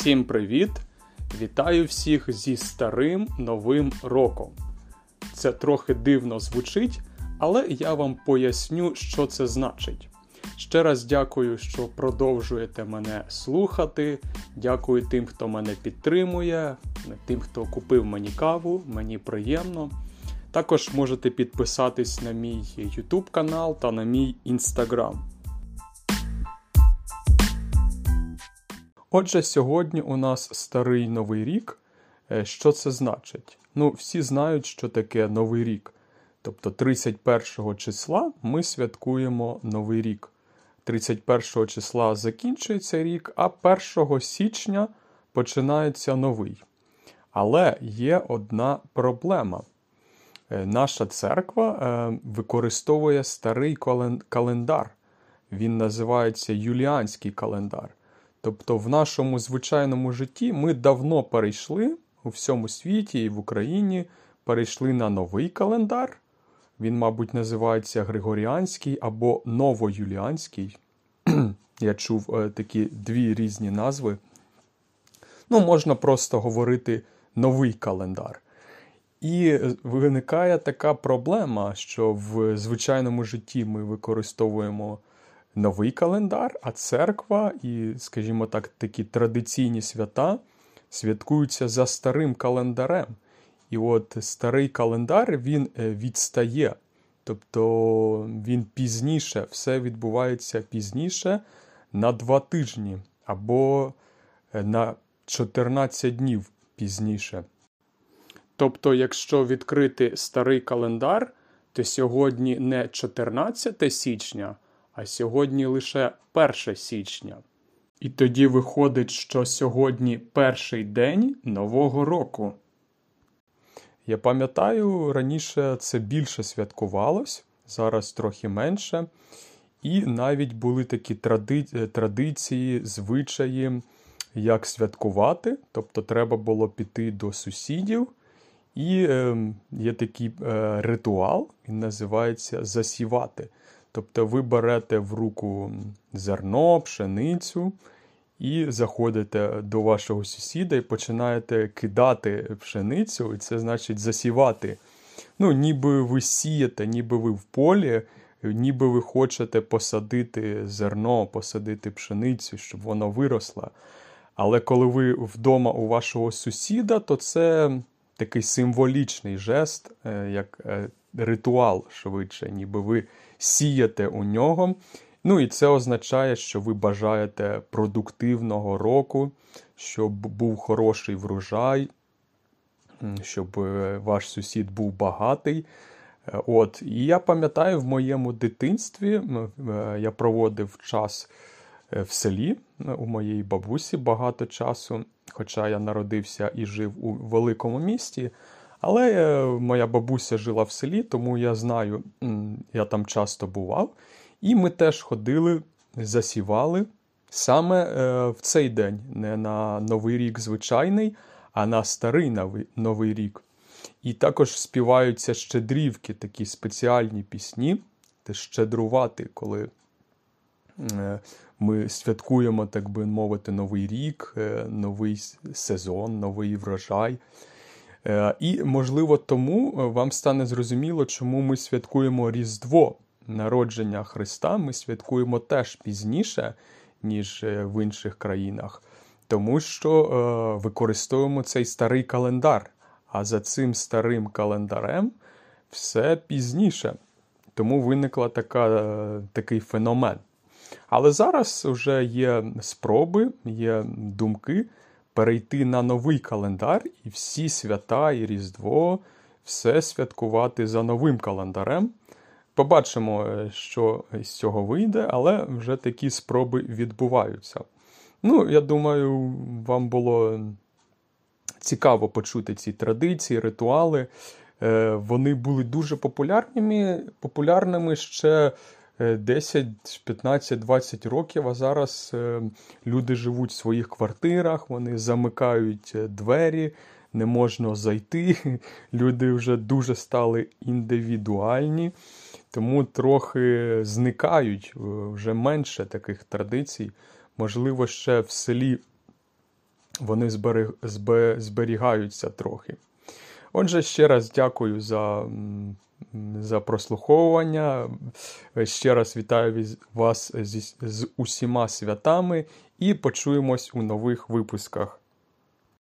Всім привіт! Вітаю всіх зі старим новим роком. Це трохи дивно звучить, але я вам поясню, що це значить. Ще раз дякую, що продовжуєте мене слухати. Дякую тим, хто мене підтримує, тим, хто купив мені каву, мені приємно. Також можете підписатись на мій YouTube канал та на мій Instagram. Отже, сьогодні у нас старий новий рік. Е, що це значить? Ну, всі знають, що таке новий рік. Тобто 31 числа ми святкуємо новий рік. 31 числа закінчується рік, а 1 січня починається новий. Але є одна проблема. Е, наша церква е, використовує старий календар. Він називається Юліанський календар. Тобто, в нашому звичайному житті ми давно перейшли у всьому світі і в Україні перейшли на новий календар. Він, мабуть, називається Григоріанський або Новоюліанський. Я чув е, такі дві різні назви. Ну, можна просто говорити новий календар. І виникає така проблема, що в звичайному житті ми використовуємо новий календар, а церква і, скажімо так, такі традиційні свята святкуються за старим календарем. І от старий календар він е, відстає. Тобто він пізніше, все відбувається пізніше на два тижні або е, на 14 днів пізніше. Тобто, якщо відкрити старий календар, то сьогодні не 14 січня, а сьогодні лише 1 січня. І тоді виходить, що сьогодні перший день Нового року. Я пам'ятаю, раніше це більше святкувалось, зараз трохи менше. І навіть були такі тради... традиції, звичаї, як святкувати. Тобто треба було піти до сусідів. І е, є такий е, ритуал, він називається засівати. Тобто ви берете в руку зерно, пшеницю і заходите до вашого сусіда і починаєте кидати пшеницю, і це значить засівати. Ну, ніби ви сієте, ніби ви в полі, ніби ви хочете посадити зерно, посадити пшеницю, щоб воно виросло. Але коли ви вдома у вашого сусіда, то це такий символічний жест, е, як е, ритуал швидше, ніби ви сієте у нього. Ну і це означає, що ви бажаєте продуктивного року, щоб був хороший врожай, щоб е, ваш сусід був багатий. Е, от, І я пам'ятаю, в моєму дитинстві е, я проводив час в селі у моїй бабусі багато часу, хоча я народився і жив у великому місті. Але е, моя бабуся жила в селі, тому я знаю, я там часто бував. І ми теж ходили, засівали саме е, в цей день, не на Новий рік звичайний, а на старий Новий рік. І також співаються щедрівки, такі спеціальні пісні, те щедрувати, коли е, ми святкуємо, так би мовити, Новий рік, новий сезон, новий врожай. Е, і, можливо, тому е, вам стане зрозуміло, чому ми святкуємо Різдво народження Христа. Ми святкуємо теж пізніше, ніж е, в інших країнах, тому що використовуємо цей старий календар. А за цим старим календарем все пізніше. Тому виникла така, такий феномен. Але зараз вже є спроби, є думки перейти на новий календар і всі свята і Різдво, все святкувати за новим календарем. Побачимо, е, що з цього вийде, але вже такі спроби відбуваються. Ну, я думаю, вам було цікаво почути ці традиції, ритуали. Е, вони були дуже популярними, популярними ще 10, 15, 20 років, а зараз е, люди живуть в своїх квартирах, вони замикають е, двері, не можна зайти. Люди вже дуже стали індивідуальні, тому трохи зникають е, вже менше таких традицій. Можливо, ще в селі вони зберігаються трохи. Отже, ще раз дякую за, за прослуховування. Ще раз вітаю вас з усіма святами і почуємось у нових випусках.